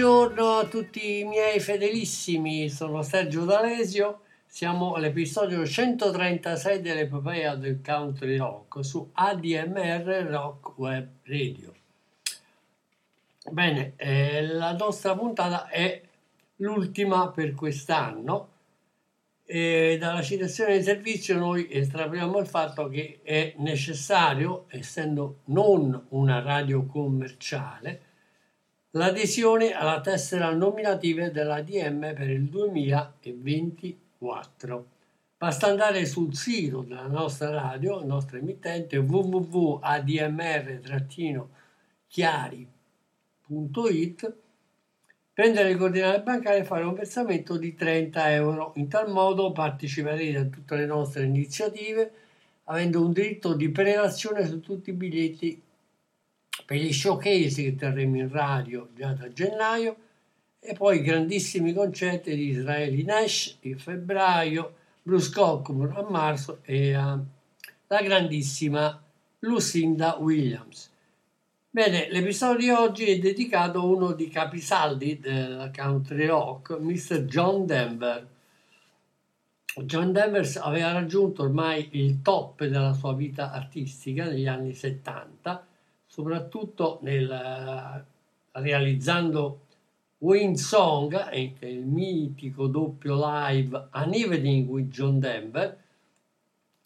Buongiorno a tutti i miei fedelissimi, sono Sergio D'Alesio, siamo all'episodio 136 dell'epopea del country rock su ADMR Rock Web Radio. Bene, eh, la nostra puntata è l'ultima per quest'anno e dalla citazione di servizio noi estrapoliamo il fatto che è necessario, essendo non una radio commerciale, l'adesione alla tessera nominativa della DM per il 2024. Basta andare sul sito della nostra radio, il nostro emittente www.admr-chiari.it prendere le coordinate bancarie e fare un versamento di 30 euro. In tal modo parteciperete a tutte le nostre iniziative avendo un diritto di prelazione su tutti i biglietti per gli showcase che terremo in radio già da gennaio e poi grandissimi concerti di Israeli Nash in febbraio, Bruce Cockburn a marzo e a la grandissima Lucinda Williams. Bene, l'episodio di oggi è dedicato a uno dei capisaldi del country rock, Mr. John Denver. John Denver aveva raggiunto ormai il top della sua vita artistica negli anni 70, soprattutto nel, realizzando Wayne Song, è il mitico doppio live An Evening with John Denver,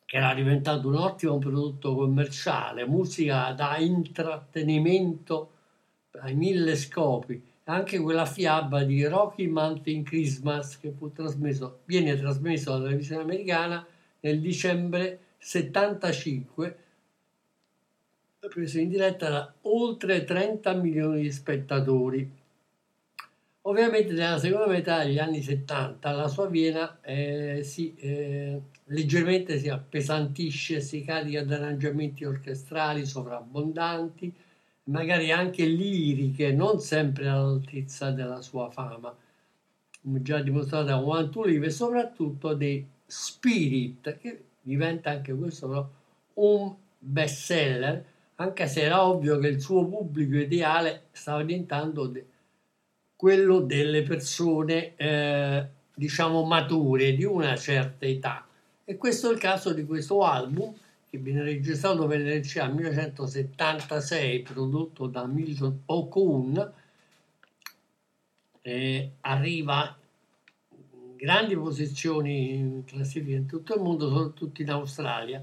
che era diventato un ottimo prodotto commerciale, musica da intrattenimento ai mille scopi, anche quella fiaba di Rocky Mountain Christmas che fu trasmesso, viene trasmesso dalla televisione americana nel dicembre 75, preso in diretta da oltre 30 milioni di spettatori. Ovviamente nella seconda metà degli anni 70 la sua Viena eh, si, eh, leggermente si appesantisce, si carica di arrangiamenti orchestrali sovrabbondanti, magari anche liriche, non sempre all'altezza della sua fama, come già dimostrato da One to e soprattutto dei Spirit, che diventa anche questo però un bestseller, anche se era ovvio che il suo pubblico ideale stava diventando de- quello delle persone, eh, diciamo, mature, di una certa età. E questo è il caso di questo album, che viene registrato per l'RCA nel 1976, prodotto da Milton O'Coon, eh, arriva in grandi posizioni in classifica in tutto il mondo, soprattutto in Australia.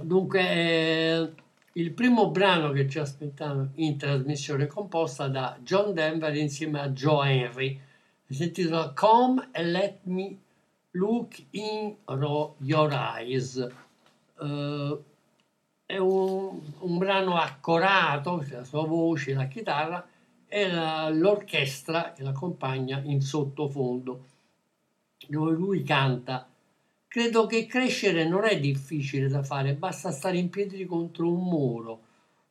Dunque, eh, il primo brano che ci aspettavamo in trasmissione composta da John Denver insieme a Joe Henry. Si intitola Come and Let Me Look in Your Eyes. Eh, è un, un brano accorato, la sua voce, la chitarra e la- l'orchestra che l'accompagna in sottofondo, dove lui canta Credo che crescere non è difficile da fare, basta stare in piedi contro un muro.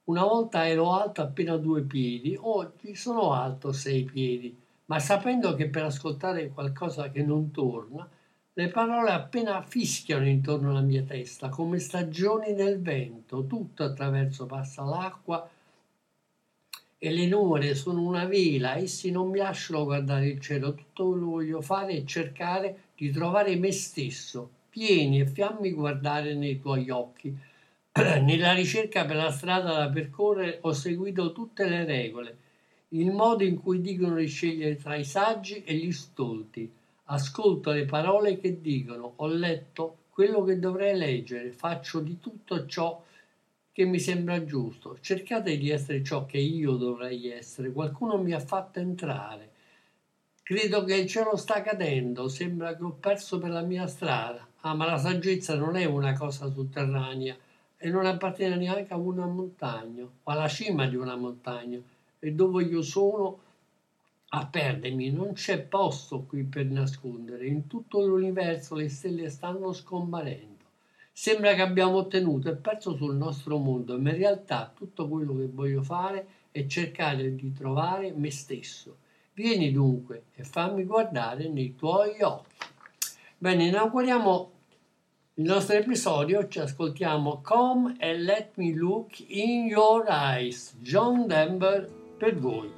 Una volta ero alto appena due piedi, oggi sono alto sei piedi, ma sapendo che per ascoltare qualcosa che non torna, le parole appena fischiano intorno alla mia testa, come stagioni nel vento, tutto attraverso passa l'acqua e le nuvole sono una vela, essi non mi lasciano guardare il cielo, tutto quello che voglio fare è cercare di trovare me stesso, pieni e fiammi guardare nei tuoi occhi. Nella ricerca per la strada da percorrere ho seguito tutte le regole, il modo in cui dicono di scegliere tra i saggi e gli stolti. Ascolto le parole che dicono, ho letto quello che dovrei leggere, faccio di tutto ciò che mi sembra giusto. Cercate di essere ciò che io dovrei essere. Qualcuno mi ha fatto entrare. Credo che il cielo sta cadendo, sembra che ho perso per la mia strada. Ah, ma la saggezza non è una cosa sotterranea e non appartiene neanche a una montagna o alla cima di una montagna. E dove io sono a perdermi, non c'è posto qui per nascondere. In tutto l'universo le stelle stanno scomparendo. Sembra che abbiamo ottenuto e perso sul nostro mondo, ma in realtà tutto quello che voglio fare è cercare di trovare me stesso. Vieni dunque e fammi guardare nei tuoi occhi. Bene, inauguriamo il nostro episodio, ci ascoltiamo Come and Let Me Look in Your Eyes, John Denver per voi.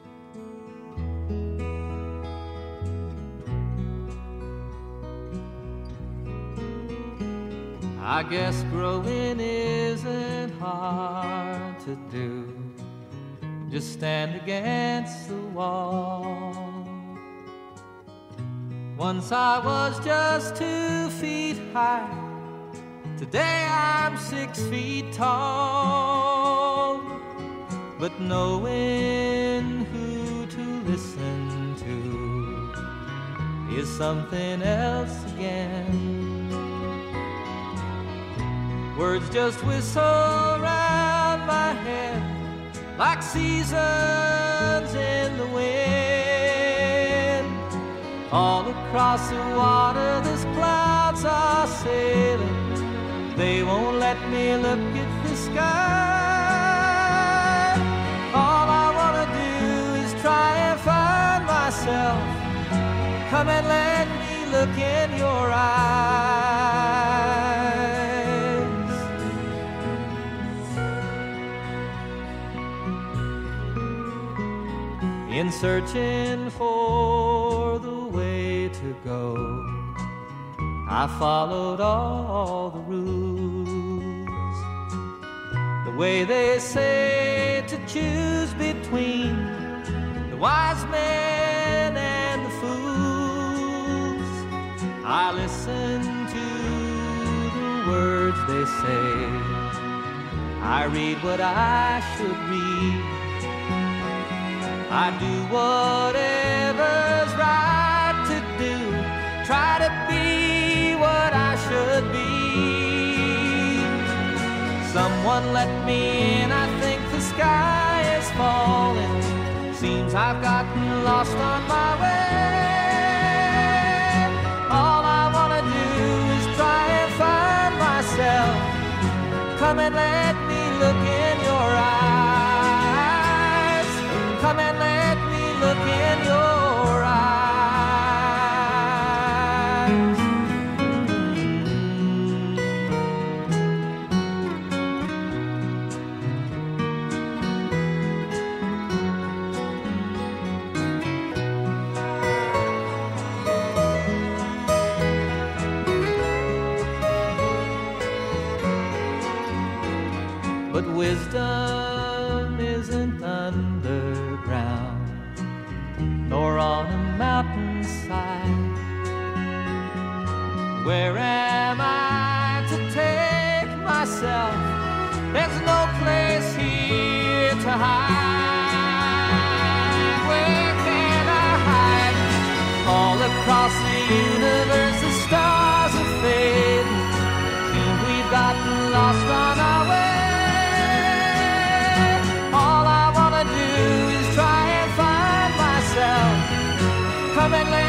I guess growing isn't hard to do. Just stand against the wall. Once I was just two feet high. Today I'm six feet tall. But knowing who to listen to is something else again. Words just whistle around my head like seasons in the wind. All across the water, there's clouds are sailing. They won't let me look at the sky. All I wanna do is try and find myself. Come and let me look in your eyes. In searching for the way to go, I followed all the rules. The way they say to choose between the wise men and the fools. I listen to the words they say. I read what I should read. I do whatever's right to do. Try to be what I should be. Someone let me in, I think the sky is falling. Seems I've gotten lost on my way. All I wanna do is try and find myself. Come and let Come and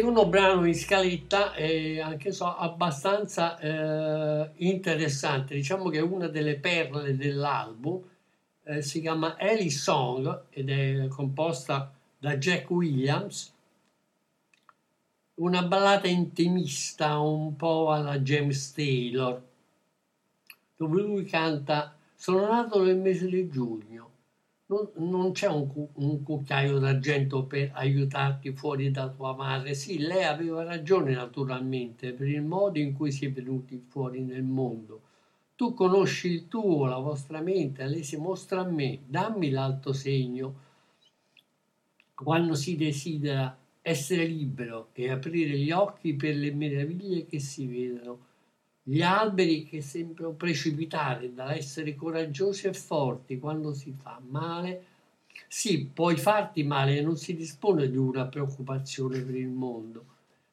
secondo brano in scaletta è anche so, abbastanza eh, interessante, diciamo che è una delle perle dell'album, eh, si chiama Ellie Song ed è composta da Jack Williams, una ballata intimista un po' alla James Taylor, dove lui canta Sono nato nel mese di giugno, non, non c'è un, cu- un cucchiaio d'argento per aiutarti fuori da tua madre. Sì, lei aveva ragione naturalmente per il modo in cui si è venuti fuori nel mondo. Tu conosci il tuo, la vostra mente, lei si mostra a me, dammi l'alto segno. Quando si desidera essere libero e aprire gli occhi per le meraviglie che si vedono, gli alberi che sembrano precipitare dall'essere coraggiosi e forti quando si fa male, sì, puoi farti male e non si dispone di una preoccupazione per il mondo.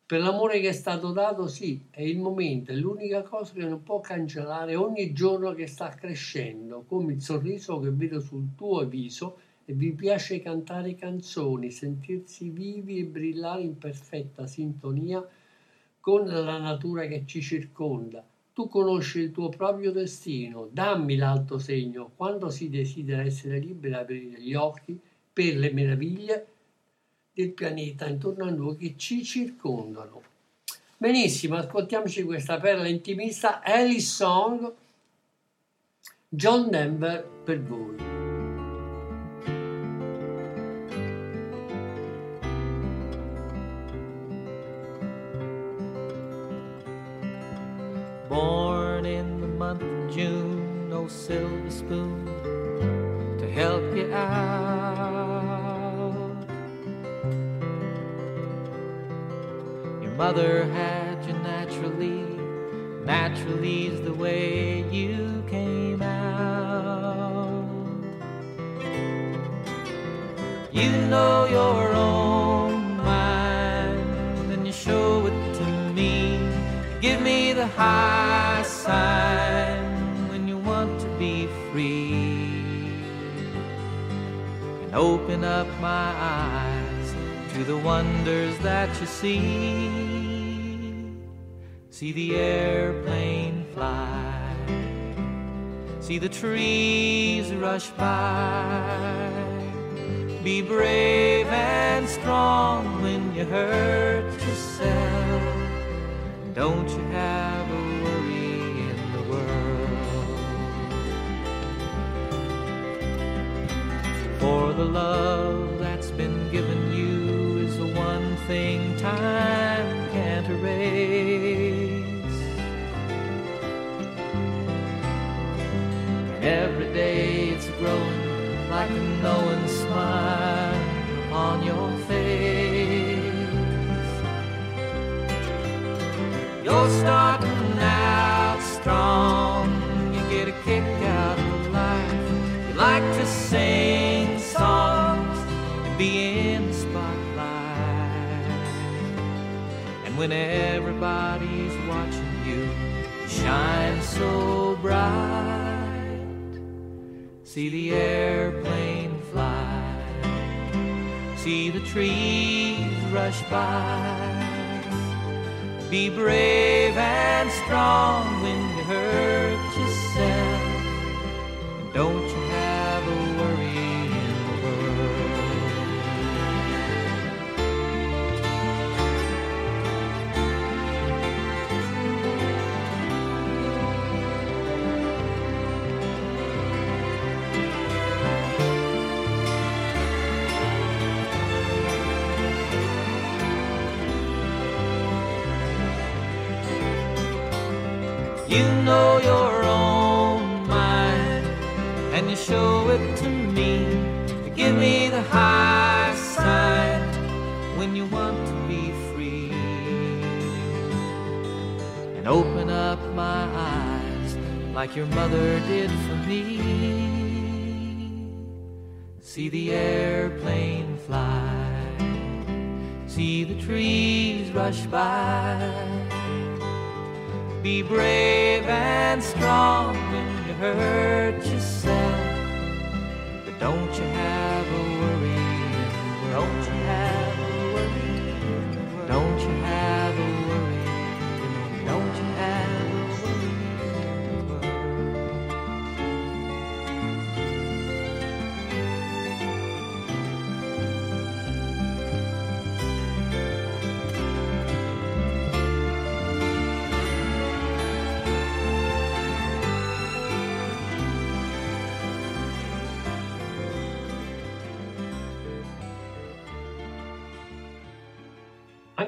Per l'amore che è stato dato, sì, è il momento, è l'unica cosa che non può cancellare ogni giorno che sta crescendo, come il sorriso che vedo sul tuo viso e vi piace cantare canzoni, sentirsi vivi e brillare in perfetta sintonia con la natura che ci circonda. Tu conosci il tuo proprio destino, dammi l'alto segno quando si desidera essere liberi di aprire gli occhi per le meraviglie del pianeta intorno a noi che ci circondano. Benissimo, ascoltiamoci questa perla intimista, Ellie Song, John Denver per voi. June, no silver spoon to help you out. Your mother had you naturally, naturally's the way you came out. You know your own mind, and you show it to me. Give me the high open up my eyes to the wonders that you see. See the airplane fly, see the trees rush by. Be brave and strong when you hurt yourself. Don't you have the love that's been given you is the one thing time can't erase. Every day it's growing like a knowing smile upon your face. You're starting out strong. When everybody's watching you, you shine so bright. See the airplane fly. See the trees rush by. Be brave and strong when you hurt yourself. Don't you show it to me. Give me the high sign when you want to be free. And open up my eyes like your mother did for me. See the airplane fly, see the trees rush by. Be brave and strong when you hurt yourself. Don't you have a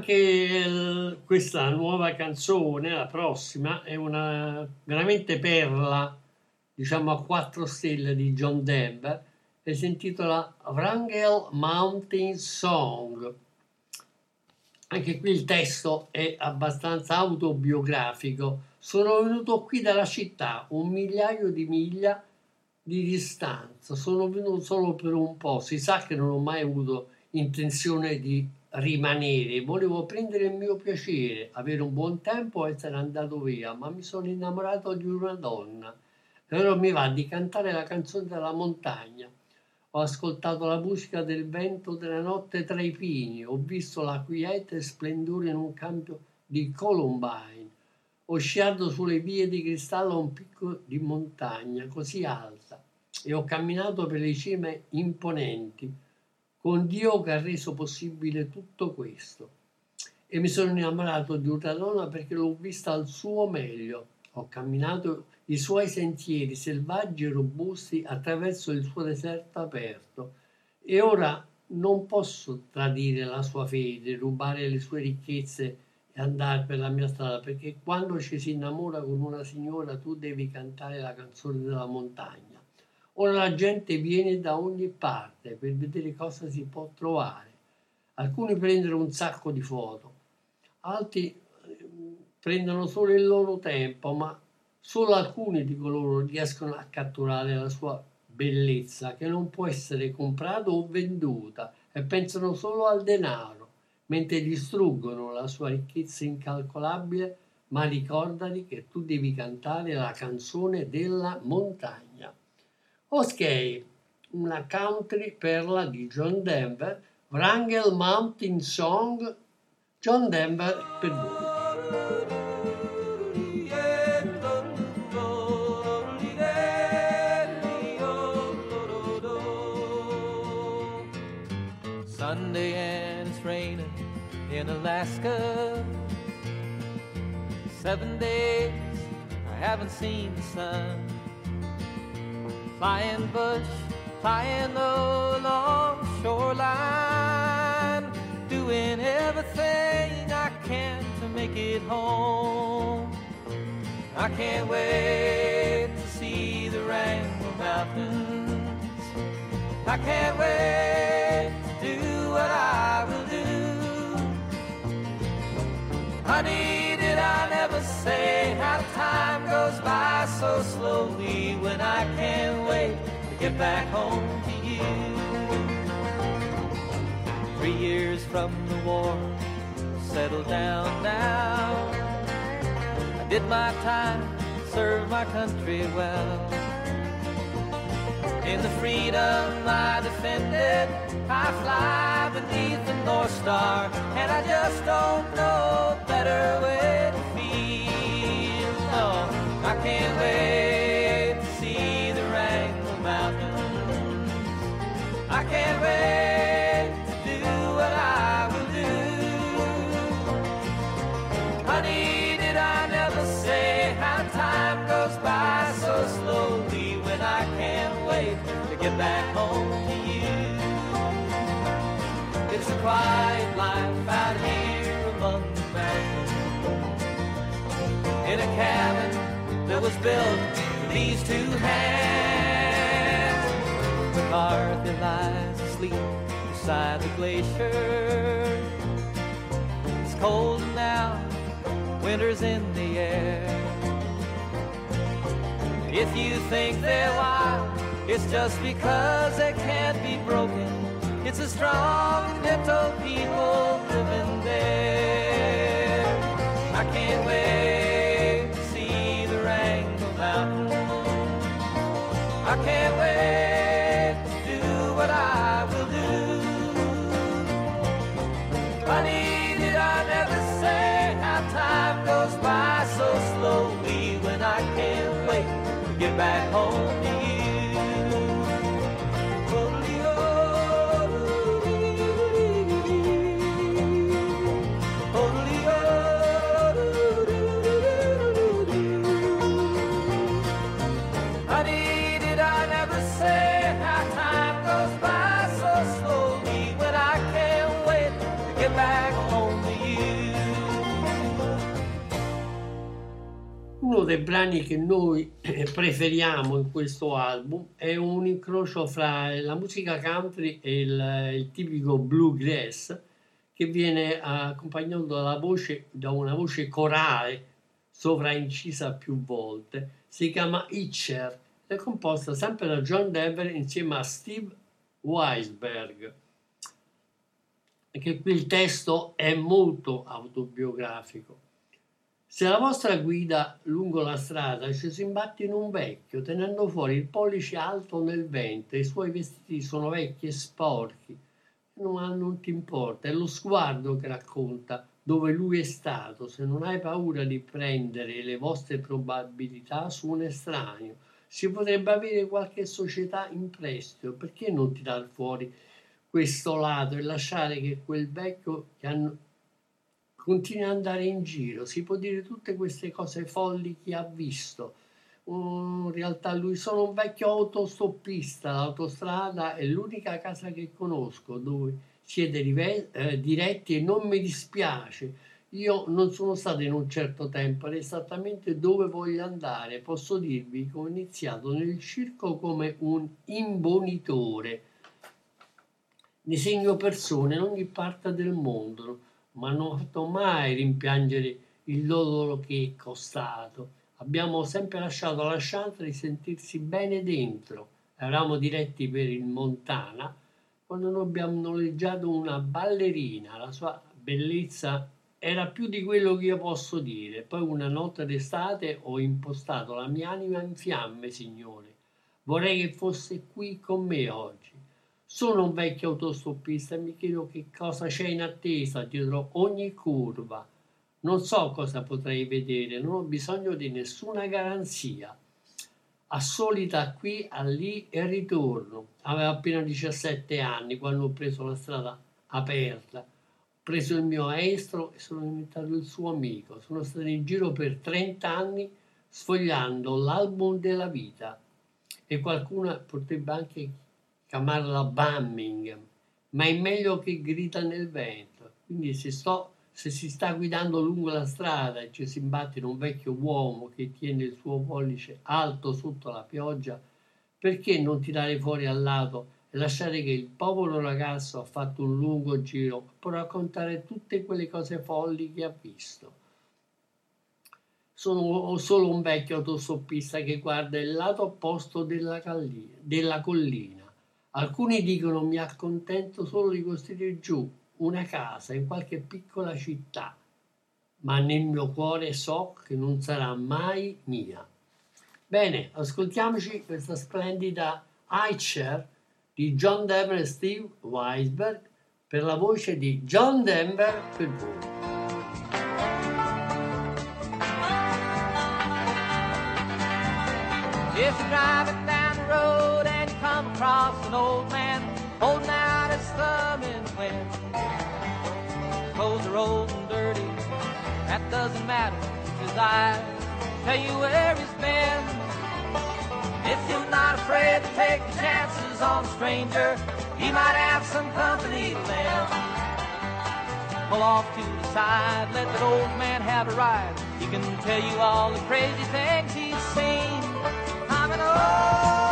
Anche il- questa nuova canzone, la prossima, è una veramente perla, diciamo a quattro stelle di John Denver e si intitola Wrangell Mountain Song. Anche qui il testo è abbastanza autobiografico. Sono venuto qui dalla città, un migliaio di miglia di distanza. Sono venuto solo per un po'. Si sa che non ho mai avuto intenzione di rimanere. Volevo prendere il mio piacere, avere un buon tempo e essere andato via, ma mi sono innamorato di una donna. E ora mi va di cantare la canzone della montagna. Ho ascoltato la musica del vento della notte tra i pini, ho visto la quiete splendore in un campo di Columbine. Ho sciato sulle vie di cristallo un picco di montagna così alta e ho camminato per le cime imponenti con Dio che ha reso possibile tutto questo. E mi sono innamorato di una donna perché l'ho vista al suo meglio. Ho camminato i suoi sentieri selvaggi e robusti attraverso il suo deserto aperto e ora non posso tradire la sua fede, rubare le sue ricchezze e andare per la mia strada, perché quando ci si innamora con una signora tu devi cantare la canzone della montagna. Ora la gente viene da ogni parte per vedere cosa si può trovare. Alcuni prendono un sacco di foto, altri eh, prendono solo il loro tempo, ma solo alcuni di coloro riescono a catturare la sua bellezza che non può essere comprata o venduta e pensano solo al denaro, mentre distruggono la sua ricchezza incalcolabile, ma ricordati che tu devi cantare la canzone della montagna. Ok, una country perla di John Denver, Wrangell Mountain Song, John Denver per voi. Sunday and it's raining in Alaska. Seven days I haven't seen the sun. Flying bush, flying along the shoreline, doing everything I can to make it home. I can't wait to see the Wrangell Mountains. I can't wait to do what I will do. Honey, did I never say how goes by so slowly when I can't wait to get back home to you? Three years from the war, settled down now. I did my time, served my country well. In the freedom I defended, I fly beneath the North Star, and I just don't know a better way can't wait to see the Wrangell Mountains. I can't wait to do what I will do. Honey, did I never say how time goes by so slowly when I can't wait to get back home to you? It's a quiet life out here among the mountains in a cabin that was built with these two hands. McCarthy lies asleep beside the glacier. It's cold now, winter's in the air. If you think they're wild, it's just because they can't be broken. It's a strong, gentle people dei brani che noi eh, preferiamo in questo album è un incrocio fra la musica country e il, il tipico bluegrass che viene accompagnato dalla voce, da una voce corale sovraincisa più volte. Si chiama Itcher, è composta sempre da John Denver insieme a Steve Weisberg. Che qui il testo è molto autobiografico. Se la vostra guida lungo la strada ci si imbatte in un vecchio, tenendo fuori il pollice alto nel vento, i suoi vestiti sono vecchi e sporchi, non, non ti importa, è lo sguardo che racconta dove lui è stato, se non hai paura di prendere le vostre probabilità su un estraneo, si potrebbe avere qualche società in prestito, perché non tirar fuori questo lato e lasciare che quel vecchio che hanno continui ad andare in giro, si può dire tutte queste cose folli che ha visto. Uh, in realtà lui sono un vecchio autostoppista, l'autostrada è l'unica casa che conosco dove siete rive- eh, diretti e non mi dispiace. Io non sono stato in un certo tempo ed esattamente dove voglio andare. Posso dirvi che ho iniziato nel circo come un imbonitore. Disegno persone in ogni parte del mondo ma non ho fatto mai rimpiangere il loro che è costato. Abbiamo sempre lasciato la chance di sentirsi bene dentro. Eravamo diretti per il Montana quando noi abbiamo noleggiato una ballerina. La sua bellezza era più di quello che io posso dire. Poi una notte d'estate ho impostato la mia anima in fiamme, signore. Vorrei che fosse qui con me oggi. Sono un vecchio autostoppista e mi chiedo che cosa c'è in attesa dietro ogni curva. Non so cosa potrei vedere, non ho bisogno di nessuna garanzia. Assolita qui, a lì e ritorno. Avevo appena 17 anni quando ho preso la strada aperta. Ho preso il mio estro e sono diventato il suo amico. Sono stato in giro per 30 anni sfogliando l'album della vita e qualcuno potrebbe anche chiamarla Birmingham, ma è meglio che grida nel vento. Quindi se, sto, se si sta guidando lungo la strada e ci si imbatte in un vecchio uomo che tiene il suo pollice alto sotto la pioggia, perché non tirare fuori al lato e lasciare che il povero ragazzo ha fatto un lungo giro per raccontare tutte quelle cose folli che ha visto? Sono solo un vecchio autostoppista che guarda il lato opposto della, collina Alcuni dicono mi accontento solo di costruire giù una casa in qualche piccola città, ma nel mio cuore so che non sarà mai mia. Bene, ascoltiamoci questa splendida Eicher di John Denver e Steve Weisberg per la voce di John Denver per voi. You're driving down the road come across an old man holding out his thumb in the wind, clothes are old and dirty, that doesn't matter. His eyes tell you where he's been. If you're not afraid to take chances on a stranger, he might have some company to. Pull off to the side, let that old man have a ride. He can tell you all the crazy things he's seen. I'm an old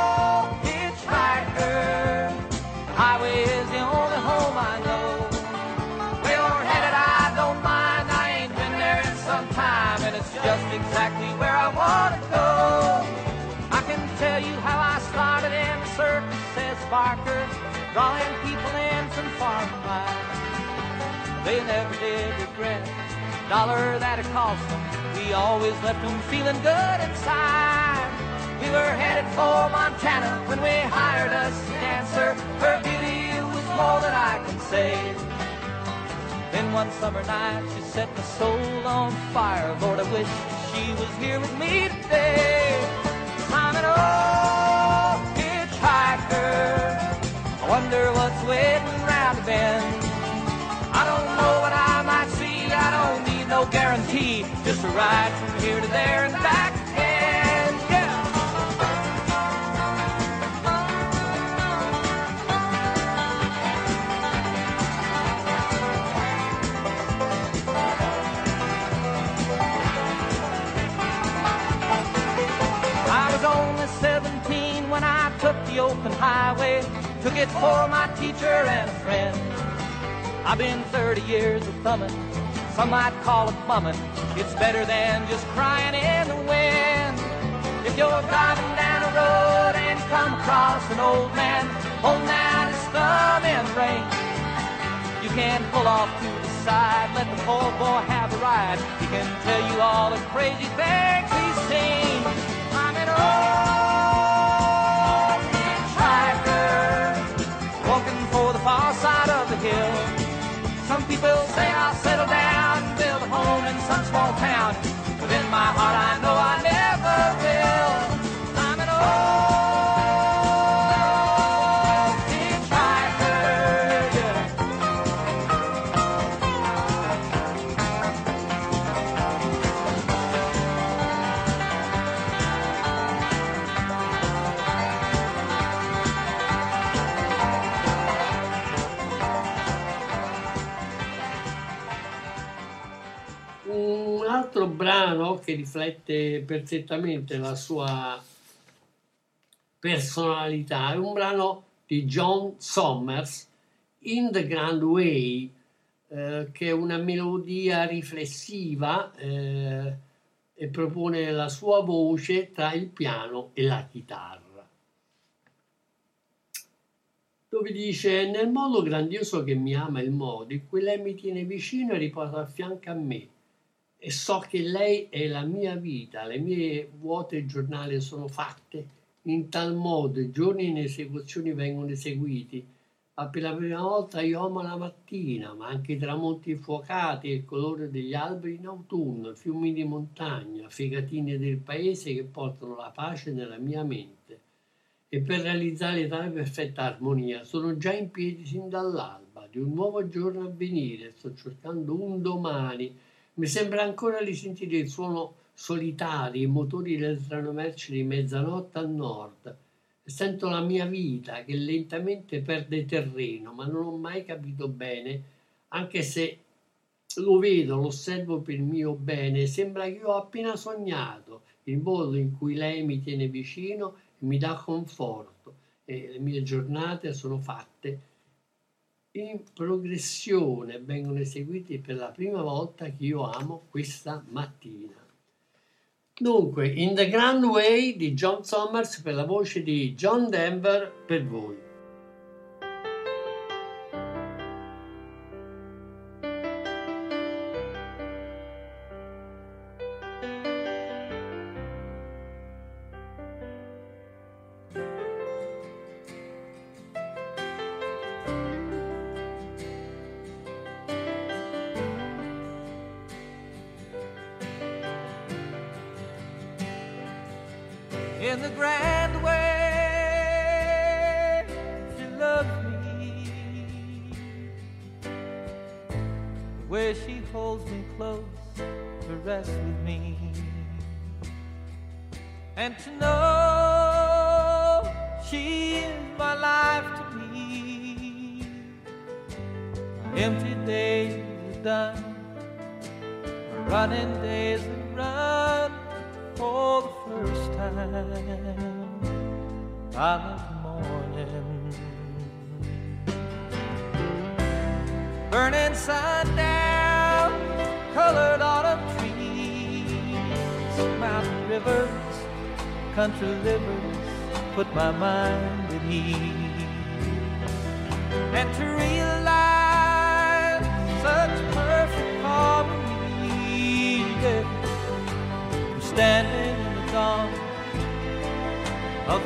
I want to go. I can tell you how I started in the circus, says Barker, drawing people in from far and wide. They never did regret the dollar that it cost them. We always left them feeling good inside. We were headed for Montana when we hired us a dancer. Her beauty was more than I can say. Then one summer night she set my soul on fire. Lord, I wish she was here with me today. I'm an old hitchhiker. I wonder what's waiting round the bend. I don't know what I might see. I don't need no guarantee. Just a ride from here to there and back highway. Took it for my teacher and a friend. I've been 30 years of thumbing. Some might call it bumming. It's better than just crying in the wind. If you're driving down a road and come across an old man holding out his thumb in the rain, you can pull off to the side, let the poor boy have a ride. He can tell you all the crazy things he's seen. I'm an old people say I'll settle down and build a home in some small town, but in my heart I know I never brano che riflette perfettamente la sua personalità è un brano di John Sommers, In the Grand Way, eh, che è una melodia riflessiva eh, e propone la sua voce tra il piano e la chitarra. Dove dice: Nel modo grandioso che mi ama il modo, in cui lei mi tiene vicino e riposa a fianco a me e so che lei è la mia vita, le mie vuote giornali sono fatte in tal modo, i giorni in esecuzioni vengono eseguiti, ma per la prima volta io amo la mattina, ma anche i tramonti infuocati e il colore degli alberi in autunno, fiumi di montagna, fegatine del paese che portano la pace nella mia mente. E per realizzare tale perfetta armonia sono già in piedi sin dall'alba di un nuovo giorno a venire, sto cercando un domani mi sembra ancora di sentire il suono solitario, i motori del treno merci di mezzanotte a nord. Sento la mia vita che lentamente perde terreno, ma non ho mai capito bene, anche se lo vedo, lo osservo per mio bene, sembra che io ho appena sognato il modo in cui lei mi tiene vicino e mi dà conforto. E le mie giornate sono fatte in progressione vengono eseguiti per la prima volta che io amo questa mattina. Dunque, In the Grand Way di John Sommers per la voce di John Denver per voi.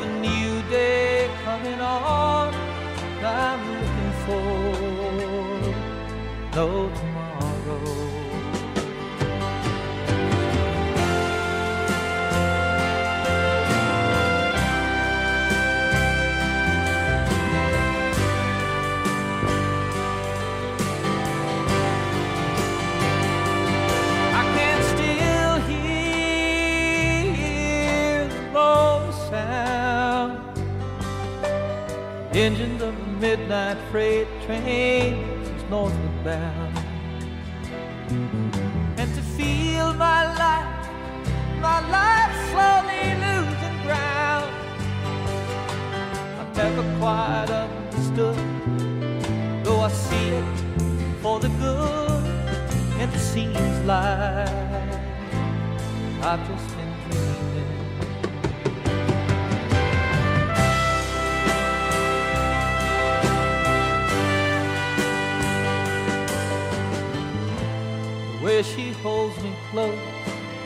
A new day coming on. I'm looking for no Engines of a midnight freight train is northward bound. And to feel my life, my life slowly losing ground. I'm never quite understood. Though I see it for the good, and it seems like I've just She holds me close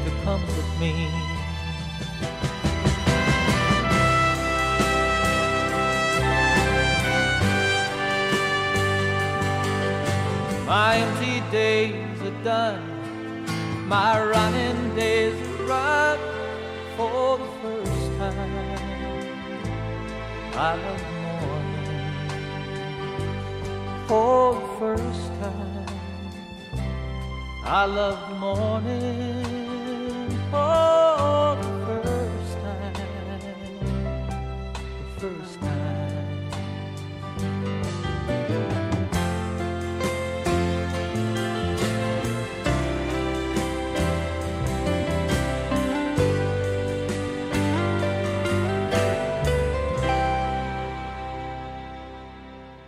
to comfort me. My empty days are done. My running days are run for the first time. I love morning for the first. I love the morning for the first time. The first time.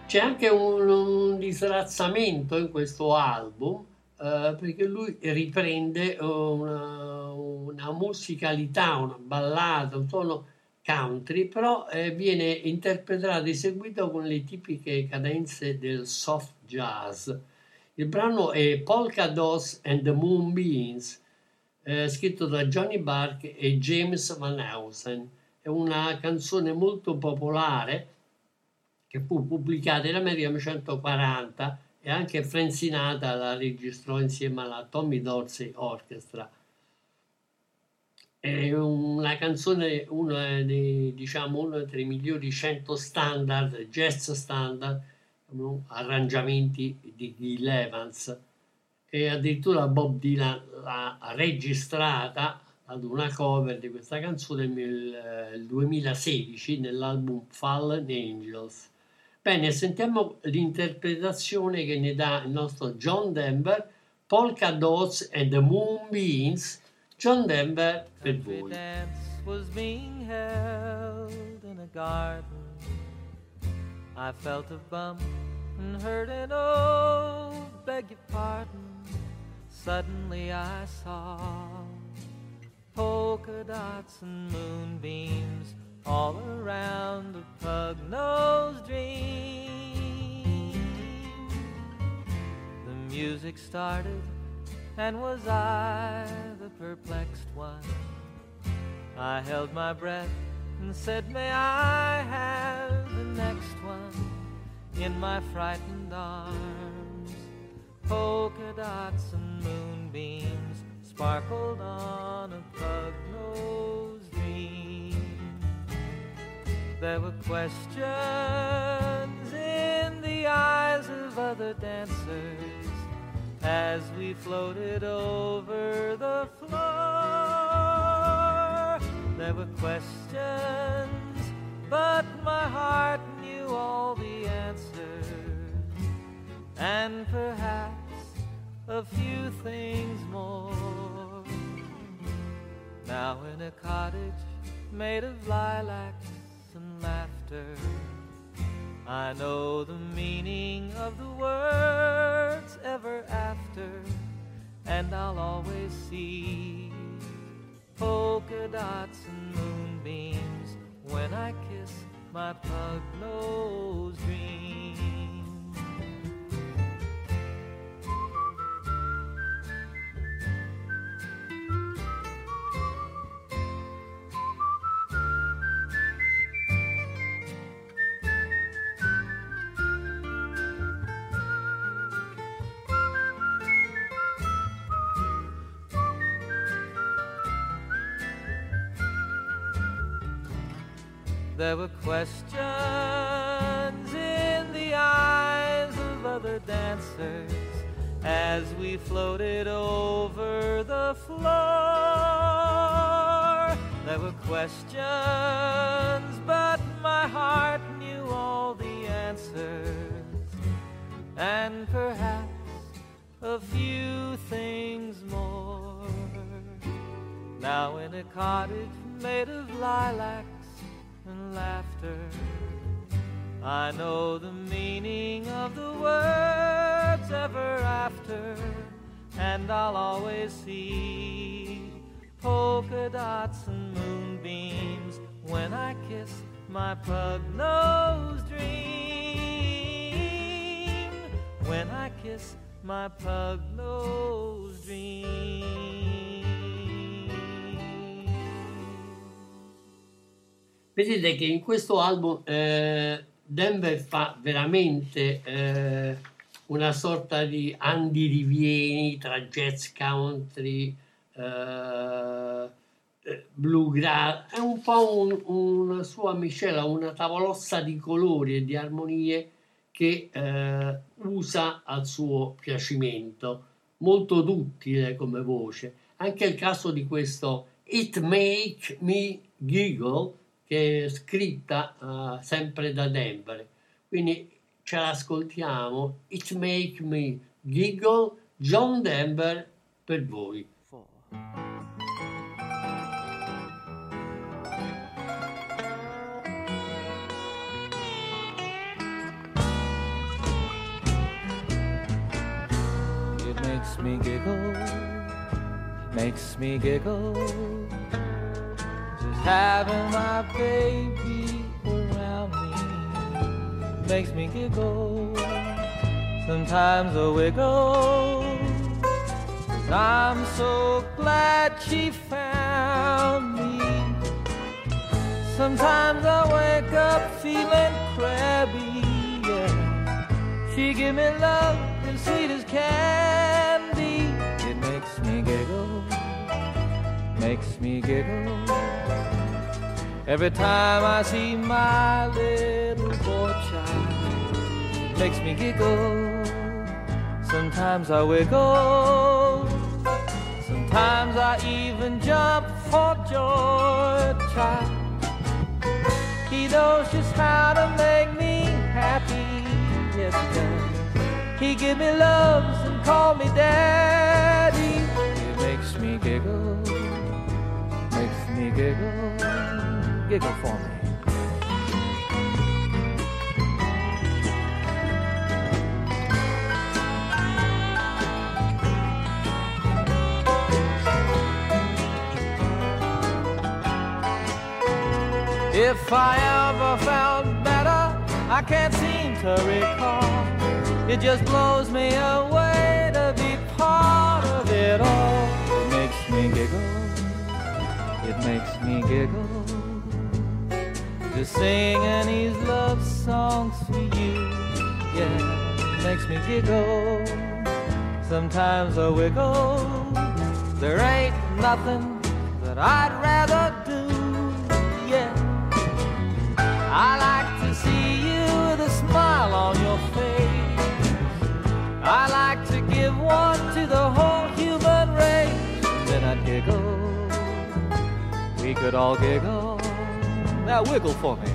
C'è anche un, un disrazzamento in questo album eh, perché lui riprende eh, una, una musicalità, una ballata, un tono country, però eh, viene interpretato e eseguito con le tipiche cadenze del soft jazz. Il brano è Polka Dots and the Moonbeams, eh, scritto da Johnny Bark e James Van Heusen. È una canzone molto popolare che fu pubblicata in America nel 1940 e anche Frank Sinatra la registrò insieme alla Tommy Dorsey Orchestra. È una canzone, uno dei, diciamo, uno dei migliori 100 standard, jazz standard, arrangiamenti di Gil Evans e addirittura Bob Dylan l'ha registrata ad una cover di questa canzone nel 2016 nell'album Fallen Angels. Bene, sentiamo l'interpretazione che ne dà il nostro John Denver, Polka Dots and the Moonbeams. John Denver per voi. was being held in a garden. I felt a bump and heard an oh, beg your pardon. Suddenly I saw polka dots and moonbeams all around the pug-nosed dream. The music started, and was I the perplexed one? I held my breath and said, May I have the next one in my frightened arms? Polka dots and moonbeams sparkled on a There were questions in the eyes of other dancers as we floated over the floor. There were questions, but my heart knew all the answers, and perhaps a few things more. Now in a cottage made of lilacs laughter. I know the meaning of the words ever after, and I'll always see polka dots and moonbeams when I kiss my pug nosed dream. There were questions in the eyes of other dancers as we floated over the floor. There were questions, but my heart knew all the answers, and perhaps a few things more. Now in a cottage made of lilacs and laughter, I know the meaning of the words ever after, and I'll always see polka dots and moonbeams when I kiss my pug nose dream. When I kiss my pug nose dream. Vedete che in questo album eh, Denver fa veramente eh, una sorta di Andy Rivieni tra jazz country, eh, eh, bluegrass, è un po' un- una sua miscela, una tavolozza di colori e di armonie che eh, usa al suo piacimento, molto duttile come voce. Anche il caso di questo It Make Me Giggle, che è scritta eh, sempre da Denver. Quindi ce l'ascoltiamo. It Make Me Giggle, John Denver per voi. It makes me giggle, makes me giggle. Having my baby around me makes me giggle. Sometimes a wiggle. I'm so glad she found me. Sometimes I wake up feeling crabby. Yeah. She give me love as sweet as candy. It makes me giggle, makes me giggle. Every time I see my little boy child, makes me giggle. Sometimes I wiggle. Sometimes I even jump for joy, child. He knows just how to make me happy, yes he does. He give me loves and call me daddy. He makes me giggle, makes me giggle, giggle for me. If I ever felt better, I can't seem to recall. It just blows me away to be part of it all. It makes me giggle. It makes me giggle. Singing these love songs for you. Yeah, makes me giggle. Sometimes I wiggle. There ain't nothing that I'd rather do. Yeah. I like to see you with a smile on your face. I like to give one to the whole human race. Then I'd giggle. We could all giggle. Now wiggle for me.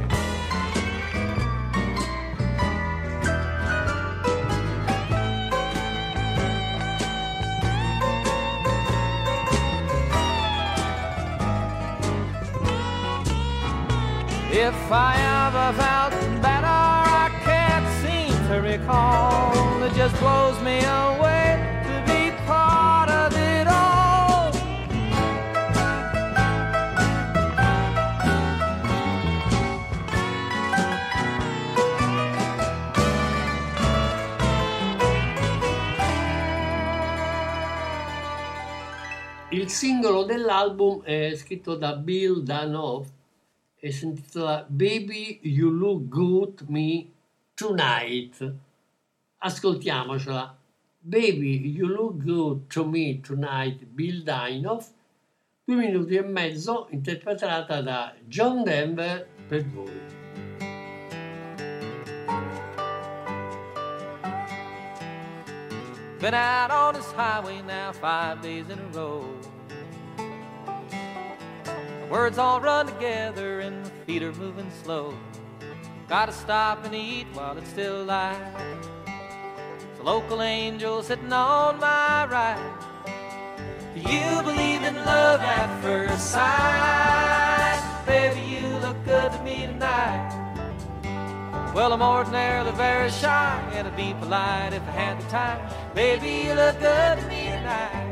If I ever felt better, I can't seem to recall. It just blows me away singolo dell'album è scritto da Bill Danoff e si intitola Baby You Look Good Me Tonight. Ascoltiamocela. Baby You Look Good to Me Tonight, Bill Danoff, due minuti e mezzo, interpretata da John Denver per voi. Been out on this highway now five days in a row. Words all run together and the feet are moving slow. Gotta stop and eat while it's still light. There's a local angel sitting on my right. Do you believe in love at first sight? Baby, you look good to me tonight. Well, I'm ordinarily very shy, and I'd be polite if I had the time. Baby, you look good to me tonight.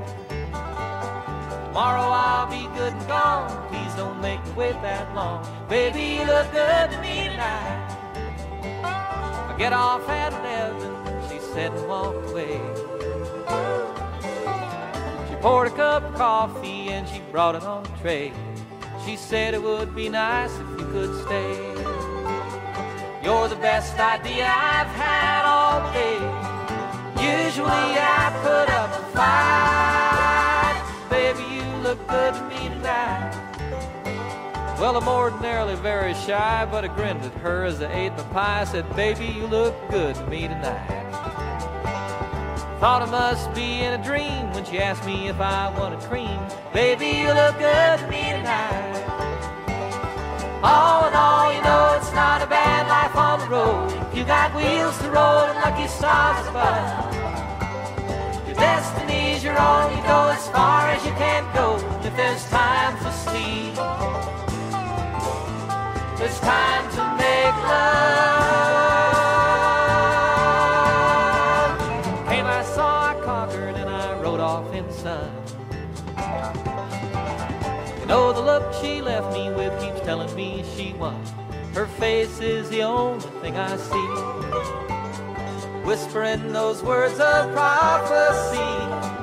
Tomorrow I'll be good and gone. Please don't make me wait that long. Baby, you look good to me tonight. I get off at 11, she said and walked away. She poured a cup of coffee and she brought it on a tray. She said it would be nice if you could stay. You're the best idea I've had all day. Usually I put up a fight. Baby, look good to me tonight. Well, I'm ordinarily very shy, but I grinned at her as I ate my pie. I said, Baby, you look good to me tonight. Thought I must be in a dream when she asked me if I wanted cream. Baby, you look good to me tonight. All in all, you know it's not a bad life on the road. You got wheels to roll and lucky stars above. Destiny's your own, you go as far as you can go. If there's time for sleep, there's time to make love. Came, I saw, I conquered, and I rode off in sun. You know the look she left me with keeps telling me she won. Her face is the only thing I see. Whispering those words of prophecy.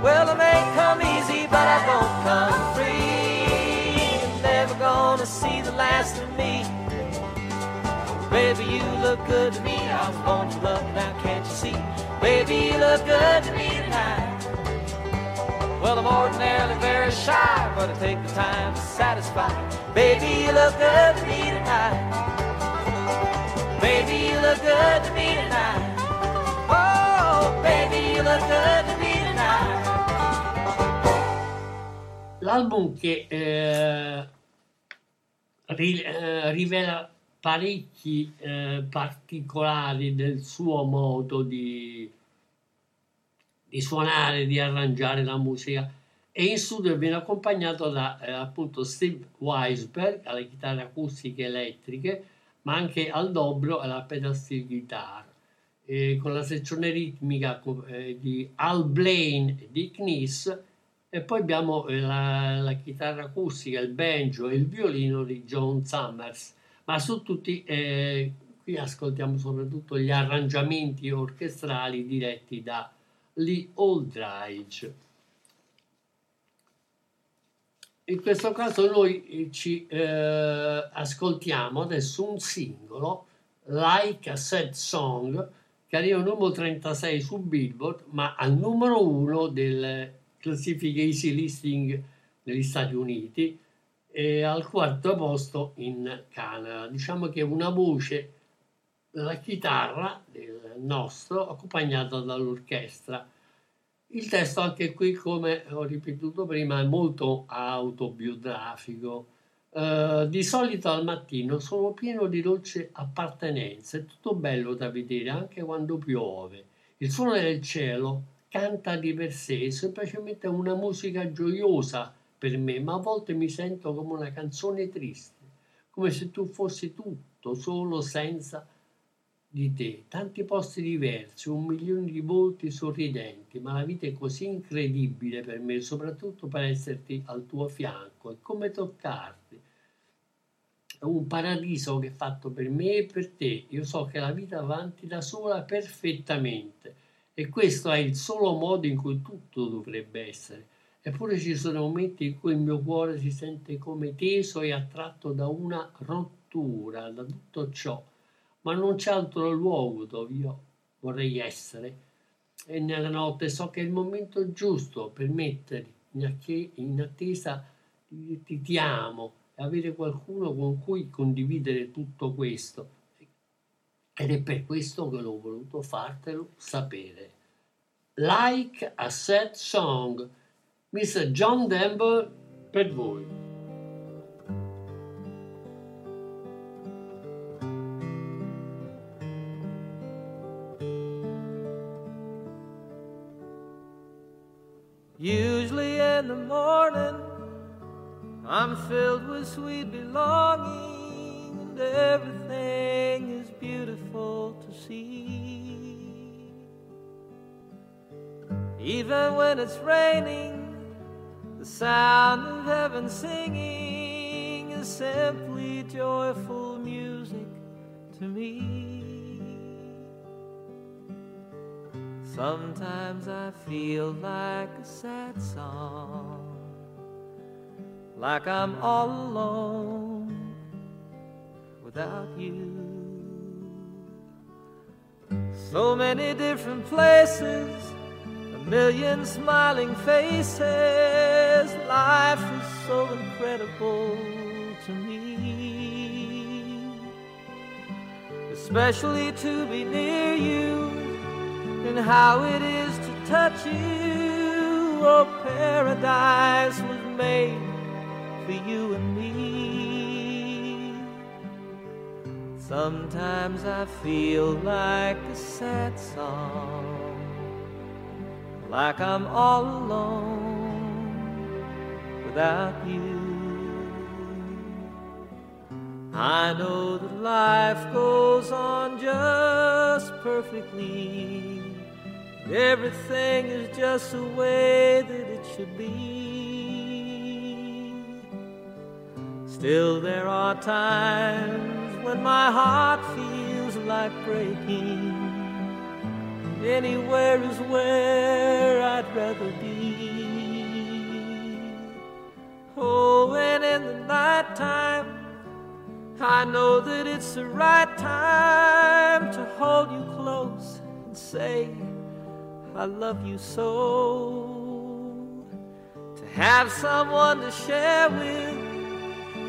Well, it may come easy, but I don't come free. Never gonna see the last of me. Baby, you look good to me. I born to love, now can't you see? Baby, you look good to me tonight. Well, I'm ordinarily very shy, but I take the time to satisfy. Baby, you look good to me tonight. Baby, you look good to me tonight. L'album che eh, ri- eh, rivela parecchi eh, particolari del suo modo di, di suonare, di arrangiare la musica. E in studio viene accompagnato da eh, appunto Steve Weisberg alle chitarre acustiche elettriche ma anche al dobro e alla pedal steel guitar eh, con la sezione ritmica eh, di Al Blaine e Dick Niss e poi abbiamo eh, la, la chitarra acustica, il banjo e il violino di John Summers. Ma su tutti, eh, qui ascoltiamo soprattutto gli arrangiamenti orchestrali diretti da Lee Aldridge. In questo caso noi eh, ci eh, ascoltiamo adesso un singolo, Like a Sad Song, che arriva al numero 36 su Billboard, ma al numero 1 delle classifiche easy listing negli Stati Uniti e al quarto posto in Canada. Diciamo che è una voce della chitarra del nostro accompagnata dall'orchestra. Il testo anche qui, come ho ripetuto prima, è molto autobiografico. Eh, di solito al mattino sono pieno di dolce appartenenza, è tutto bello da vedere anche quando piove. Il suono del cielo canta di per sé, è semplicemente una musica gioiosa per me, ma a volte mi sento come una canzone triste, come se tu fossi tutto solo senza di te, tanti posti diversi, un milione di volti sorridenti, ma la vita è così incredibile per me, soprattutto per esserti al tuo fianco, è come toccarti. Un paradiso che è fatto per me e per te. Io so che la vita va avanti da sola perfettamente e questo è il solo modo in cui tutto dovrebbe essere. Eppure ci sono momenti in cui il mio cuore si sente come teso e attratto da una rottura, da tutto ciò ma non c'è altro luogo dove io vorrei essere. E nella notte so che è il momento giusto per mettere in, attesa di ti amo avere qualcuno con cui condividere tutto questo. Ed è per questo che l'ho voluto fartelo sapere. Like a sad song, Mr. John Denver per voi. Usually in the morning, I'm filled with sweet belonging, and everything is beautiful to see. Even when it's raining, the sound of heaven singing is simply joyful music to me. Sometimes I feel like a sad song, like I'm all alone without you. So many different places, a million smiling faces. Life is so incredible to me, especially to be near you and how it is to touch you. Oh, paradise was made for you and me. Sometimes I feel like a sad song, like I'm all alone without you. I know that life goes on just perfectly. Everything is just the way that it should be. Still, there are times when my heart feels like breaking. Anywhere is where I'd rather be. Oh, and in the nighttime, I know that it's the right time to hold you close and say, I love you so. To have someone to share with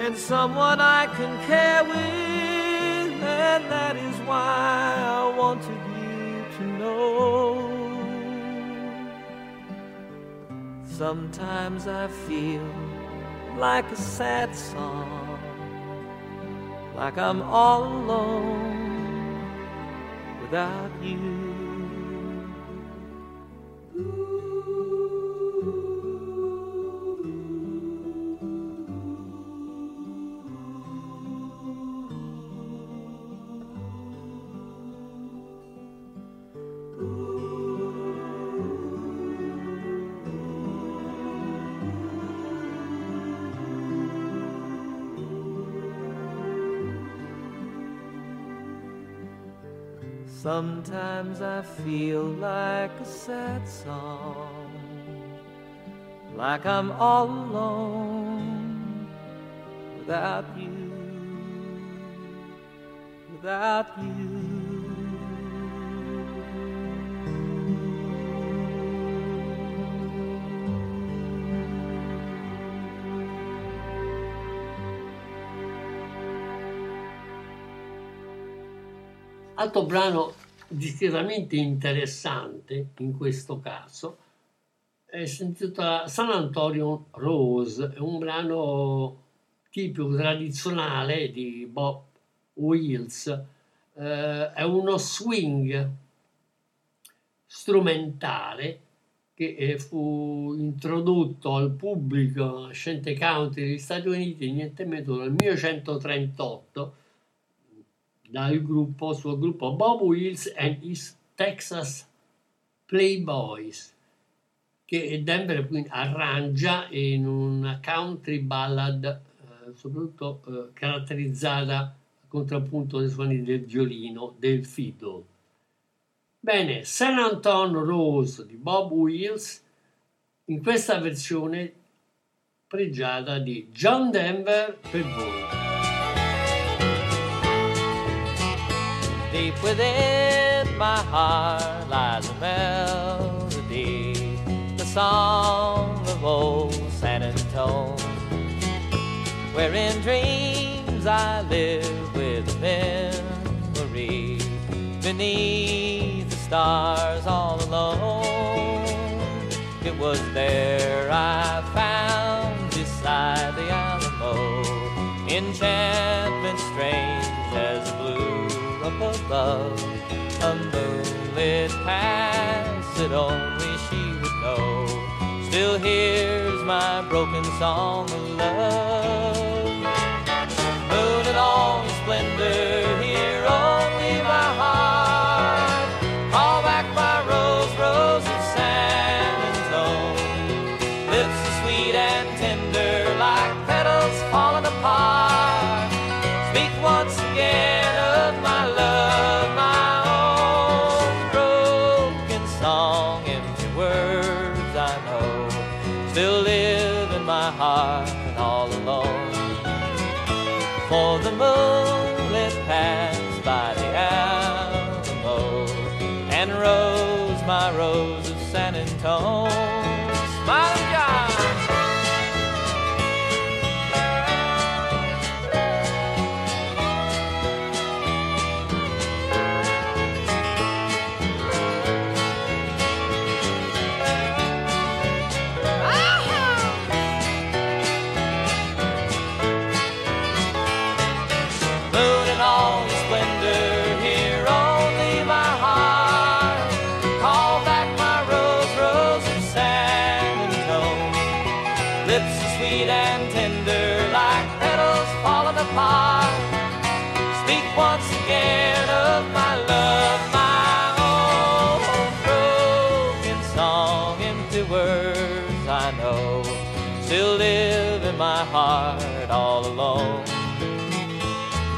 and someone I can care with, and that is why I wanted you to know. Sometimes I feel like a sad song like I'm all alone without you. Sometimes I feel like a sad song, like I'm all alone without you, without you. Altro brano discretamente interessante in questo caso. È si intitola San Antonio Rose, un brano tipico tradizionale di Bob Wills, eh, è uno swing strumentale che eh, fu introdotto al pubblico scente country degli Stati Uniti niente meno nel 1938 dal gruppo, suo gruppo Bob Wills and his Texas Playboys, che Denver arrangia in una country ballad, eh, soprattutto eh, caratterizzata contrappunto dei suoni del violino, del fiddle. Bene, San Antonio Rose di Bob Wills, in questa versione pregiata di John Denver per voi. Deep within my heart lies a melody, the song of old San Antone, where in dreams I live with a memory beneath the stars all alone. It was there I found beside the Alamo enchantment above. A moonlit past that only she would know. Still hears my broken song of love. 头。I know. Still live in my heart all alone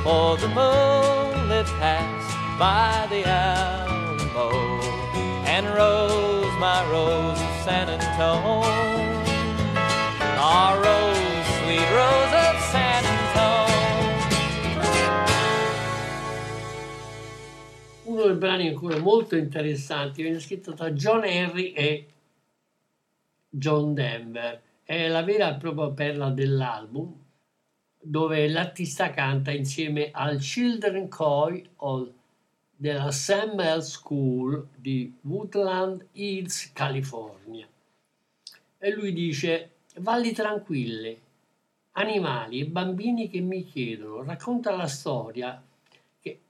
for the moonlit paths by the Alamo and rose my rose of San Antone. Our ah, rose, sweet rose of San Antone. Uno dei brani ancora molto interessanti viene scritto da John Henry e John Denver. È la vera e propria perla dell'album dove l'artista canta insieme al Children Choir Hall della Sam Bell School di Woodland Hills, California. E lui dice: Valli tranquille, animali e bambini che mi chiedono, racconta la storia che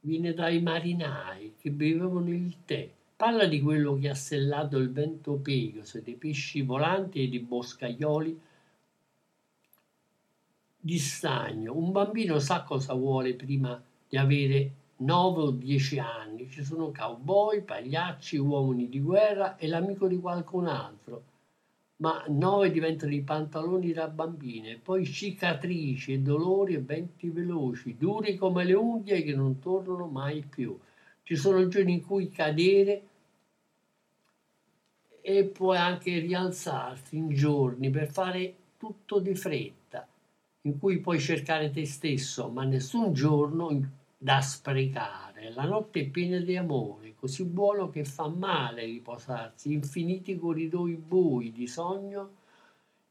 viene dai marinai che bevevano il tè. Parla di quello che ha sellato il vento Pegaso, dei pesci volanti e di boscaioli di stagno. Un bambino sa cosa vuole prima di avere 9 o 10 anni. Ci sono cowboy, pagliacci, uomini di guerra e l'amico di qualcun altro. Ma 9 diventano i pantaloni da bambine, poi cicatrici e dolori e venti veloci, duri come le unghie che non tornano mai più. Ci sono giorni in cui cadere e puoi anche rialzarti in giorni per fare tutto di fretta in cui puoi cercare te stesso, ma nessun giorno da sprecare. La notte è piena di amore, così buono che fa male riposarsi, infiniti corridoi bui di sogno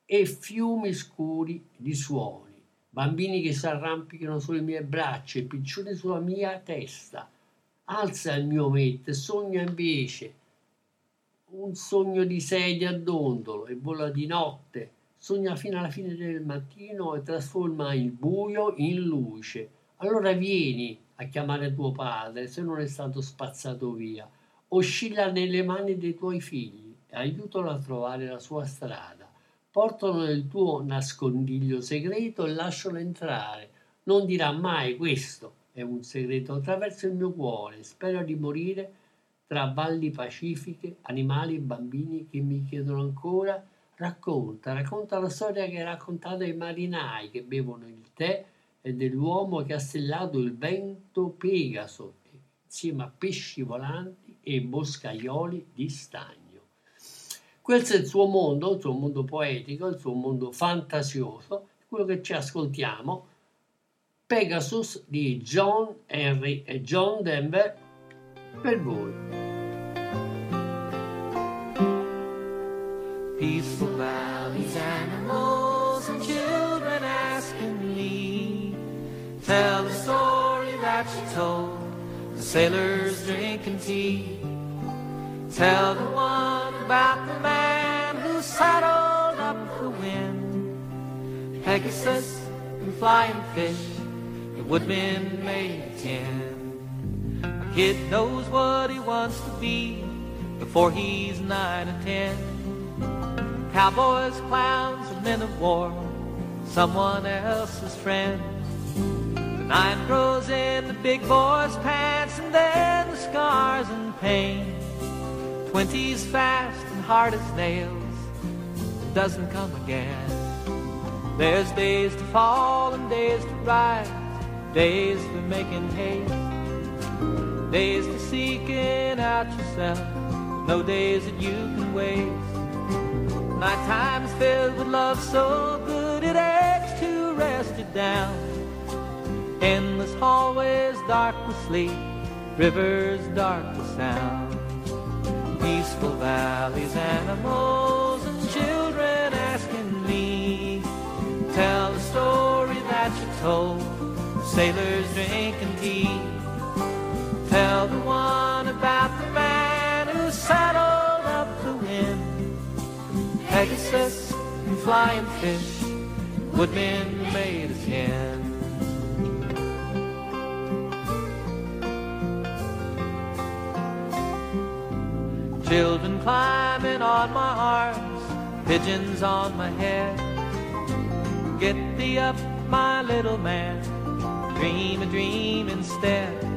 e fiumi scuri di suoni. Bambini che si arrampicano sulle mie braccia e piccioni sulla mia testa. Alza il mio mette, sogna invece un sogno di sedia a dondolo e vola di notte sogna fino alla fine del mattino e trasforma il buio in luce. Allora vieni a chiamare tuo padre se non è stato spazzato via. Oscilla nelle mani dei tuoi figli e aiutalo a trovare la sua strada. Portalo nel tuo nascondiglio segreto e lascialo entrare. Non dirà mai questo è un segreto attraverso il mio cuore. Spero di morire tra valli pacifiche, animali e bambini che mi chiedono ancora Racconta, racconta la storia che hai raccontato ai marinai che bevono il tè e dell'uomo che ha sellato il vento Pegaso insieme a pesci volanti e boscaioli di stagno. Questo è il suo mondo, il suo mondo poetico, il suo mondo fantasioso, quello che ci ascoltiamo. Pegasus di John Henry e John Denver voi. Peaceful valleys, animals, and children asking me. Tell the story that you told the sailors drinking tea. Tell the one about the man who saddled up the wind. Pegasus and flying fish, the woodman made tin. Kid knows what he wants to be before he's nine or ten. Cowboys, clowns, and men of war, someone else's friend. The nine grows in the big boy's pants, and then the scars and pain. Twenty's fast and hard as nails, it doesn't come again. There's days to fall and days to rise, days for making haste, days for seeking out yourself, no days that you can waste. Night is filled with love so good it aches to rest it down. Endless hallways dark with sleep, rivers dark with sound. Peaceful valleys, animals, and children asking me. Tell the story that you told, sailors drinking tea. Tell the one about the man who saddled up the wind. Pegasus and flying fish, woodmen made of tin. Children climbing on my arms, pigeons on my head. Get thee up, my little man, dream a dream instead.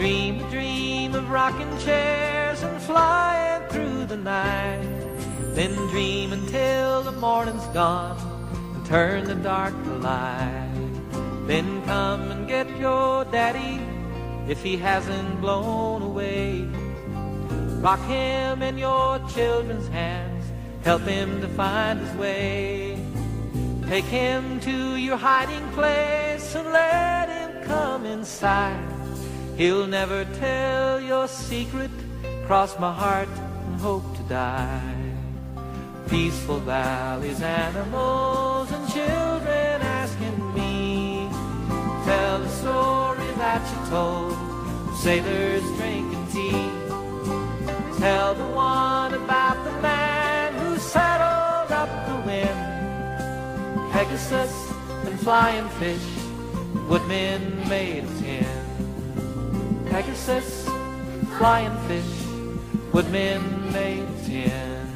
Dream a dream of rocking chairs and flying through the night. Then dream until the morning's gone and turn the dark to light. Then come and get your daddy if he hasn't blown away. Rock him in your children's hands, help him to find his way. Take him to your hiding place and let him come inside. He'll never tell your secret, cross my heart and hope to die. Peaceful valleys, animals, and children asking me. Tell the story that you told, sailors drinking tea. Tell the one about the man who saddled up the wind. Pegasus and flying fish, woodmen made of tin. Pegasus, flying fish, woodmen made of tin.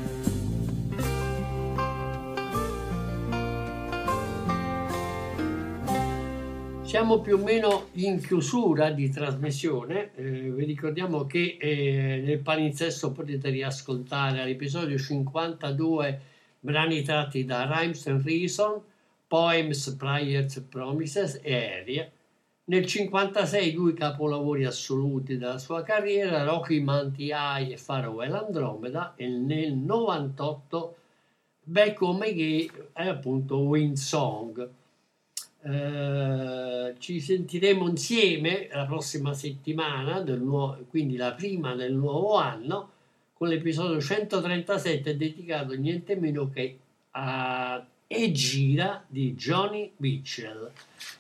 Siamo più o meno in chiusura di trasmissione, eh, vi ricordiamo che eh, nel palinsesto potete riascoltare all'episodio 52 brani tratti da Rhymes and Reason, Poems, Prayers, Promises e Area. Nel 56 due capolavori assoluti della sua carriera, Rocky High e Farewell Andromeda e nel 98 Back Home Again è appunto Wind Song. Eh, ci sentiremo insieme la prossima settimana, nuovo, quindi la prima del nuovo anno, con l'episodio 137 dedicato niente meno che a E gira di Johnny Mitchell.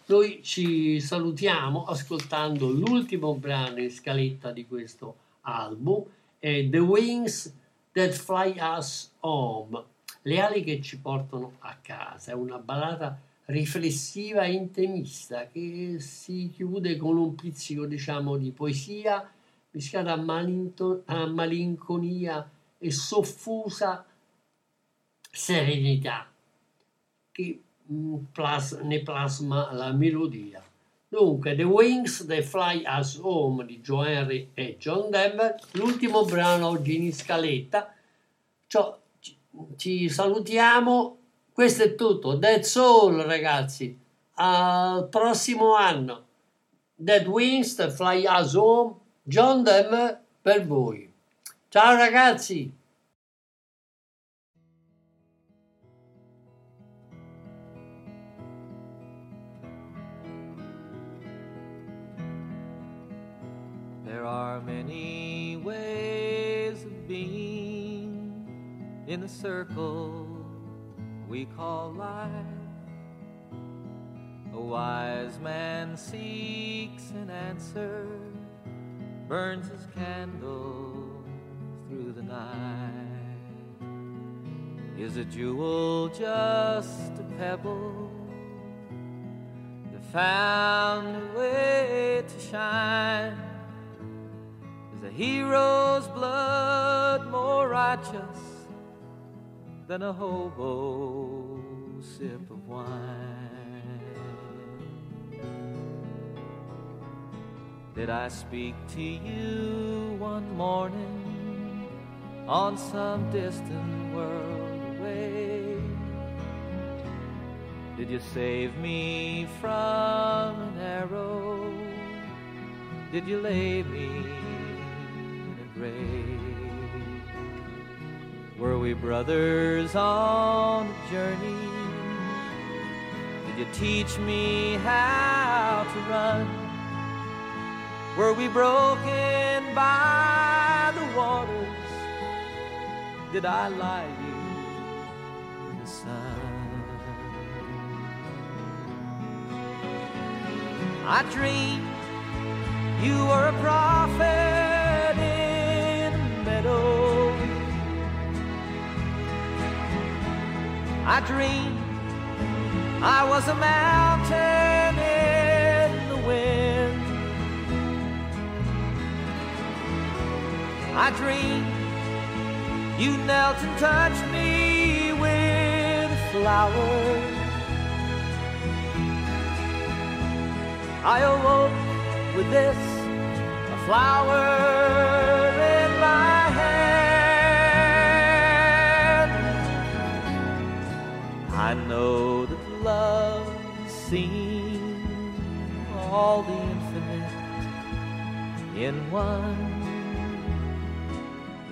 Noi ci salutiamo ascoltando l'ultimo brano in scaletta di questo album, The Wings That Fly Us Home, le ali che ci portano a casa, è una ballata riflessiva e intimista che si chiude con un pizzico diciamo di poesia mischiata a, malinto- a malinconia e soffusa serenità che plas- ne plasma la melodia. Dunque, The Wings That Fly Us Home di Joe Henry e John Denver, l'ultimo brano oggi in scaletta. Ciò, ci, ci salutiamo questo è tutto. That's all, ragazzi. Al prossimo anno. Dead Wings, The Fly Us Home, John Denver per voi. Ciao ragazzi. There are many ways of being in the circle we call life. A wise man seeks an answer, burns his candle through the night. Is a jewel just a pebble that found a way to shine? Hero's blood more righteous than a hobo sip of wine? Did I speak to you one morning on some distant world away? Did you save me from an arrow? Did you lay me grave? Were we brothers on a journey? Did you teach me how to run? Were we broken by the waters? Did I lie you in the sun? I dreamed you were a prophet I dreamed I was a mountain in the wind. I dreamed you knelt and touched me with a flower. I awoke with this, a flower I know that love has seen all the infinite in one,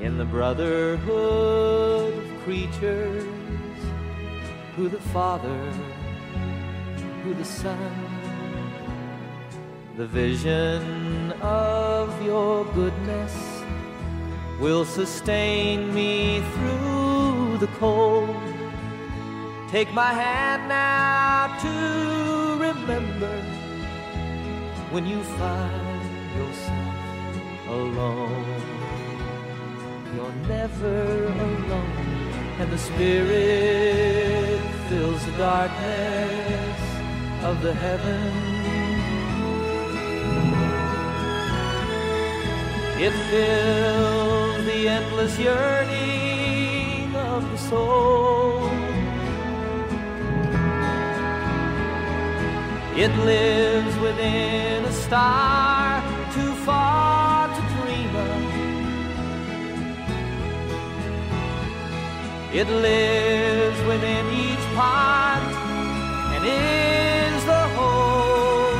in the brotherhood of creatures, who the Father, who the Son the vision of your goodness will sustain me through the cold. Take my hand now to remember when you find yourself alone. You're never alone, and the Spirit fills the darkness of the heavens. It fills the endless yearning of the soul. It lives within a star too far to dream of. It lives within each part and is the whole.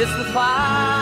It's the fire